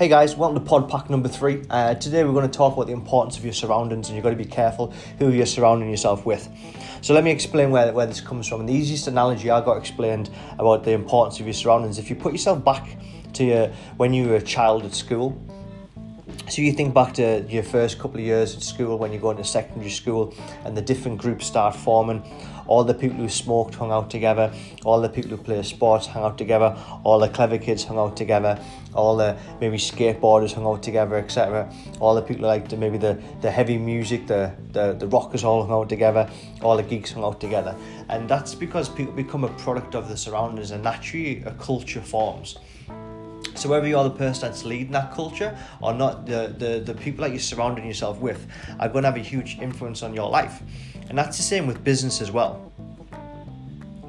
Hey guys, welcome to pod pack number three. Uh, today we're going to talk about the importance of your surroundings and you've got to be careful who you're surrounding yourself with. So let me explain where, where this comes from. And the easiest analogy I got explained about the importance of your surroundings, if you put yourself back to your, when you were a child at school, so you think back to your first couple of years at school when you go into secondary school and the different groups start forming. All the people who smoked hung out together. All the people who play sports hung out together. All the clever kids hung out together. All the maybe skateboarders hung out together, etc. All the people who liked maybe the, the heavy music, the, the, the rockers all hung out together. All the geeks hung out together. And that's because people become a product of the surroundings and naturally a culture forms. So whether you're the person that's leading that culture or not, the, the, the people that you're surrounding yourself with are going to have a huge influence on your life. And that's the same with business as well.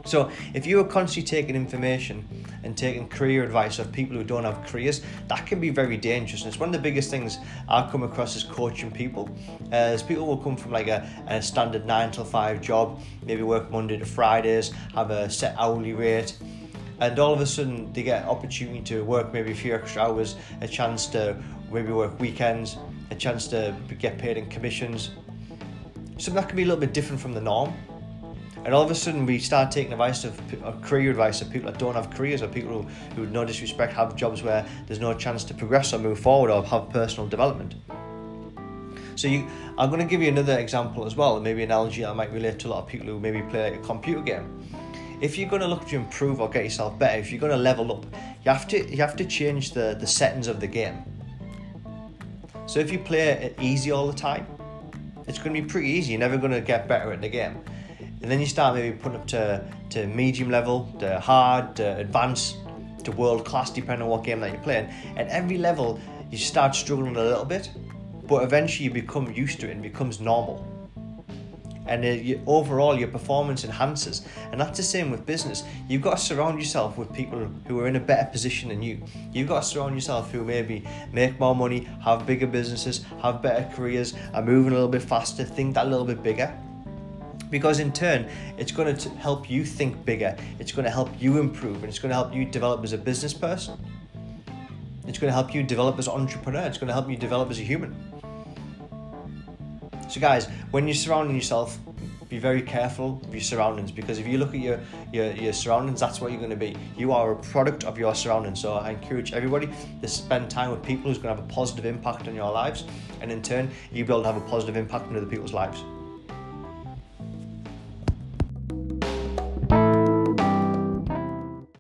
So if you are constantly taking information and taking career advice of people who don't have careers, that can be very dangerous. And it's one of the biggest things I've come across as coaching people. Uh, as people will come from like a, a standard nine to five job, maybe work Monday to Fridays, have a set hourly rate, and all of a sudden they get opportunity to work maybe a few extra hours, a chance to maybe work weekends, a chance to get paid in commissions. Something that can be a little bit different from the norm. And all of a sudden, we start taking advice of, career advice of people that don't have careers, or people who, who, no disrespect, have jobs where there's no chance to progress or move forward or have personal development. So you, I'm going to give you another example as well, maybe an analogy that might relate to a lot of people who maybe play a computer game if you're going to look to improve or get yourself better, if you're going to level up, you have to you have to change the the settings of the game. So if you play it easy all the time, it's going to be pretty easy. You're never going to get better at the game. And then you start maybe putting up to, to medium level, to hard, to advanced, to world class, depending on what game that you're playing. At every level, you start struggling a little bit, but eventually you become used to it and it becomes normal and uh, you, overall your performance enhances. And that's the same with business. You've got to surround yourself with people who are in a better position than you. You've got to surround yourself who maybe make more money have bigger businesses have better careers are moving a little bit faster think that a little bit bigger. Because in turn it's going to help you think bigger. It's going to help you improve and it's going to help you develop as a business person. It's going to help you develop as an entrepreneur. It's going to help you develop as a human so, guys, when you're surrounding yourself, be very careful of your surroundings because if you look at your, your, your surroundings, that's what you're going to be. You are a product of your surroundings. So, I encourage everybody to spend time with people who's going to have a positive impact on your lives, and in turn, you'll be able to have a positive impact on other people's lives.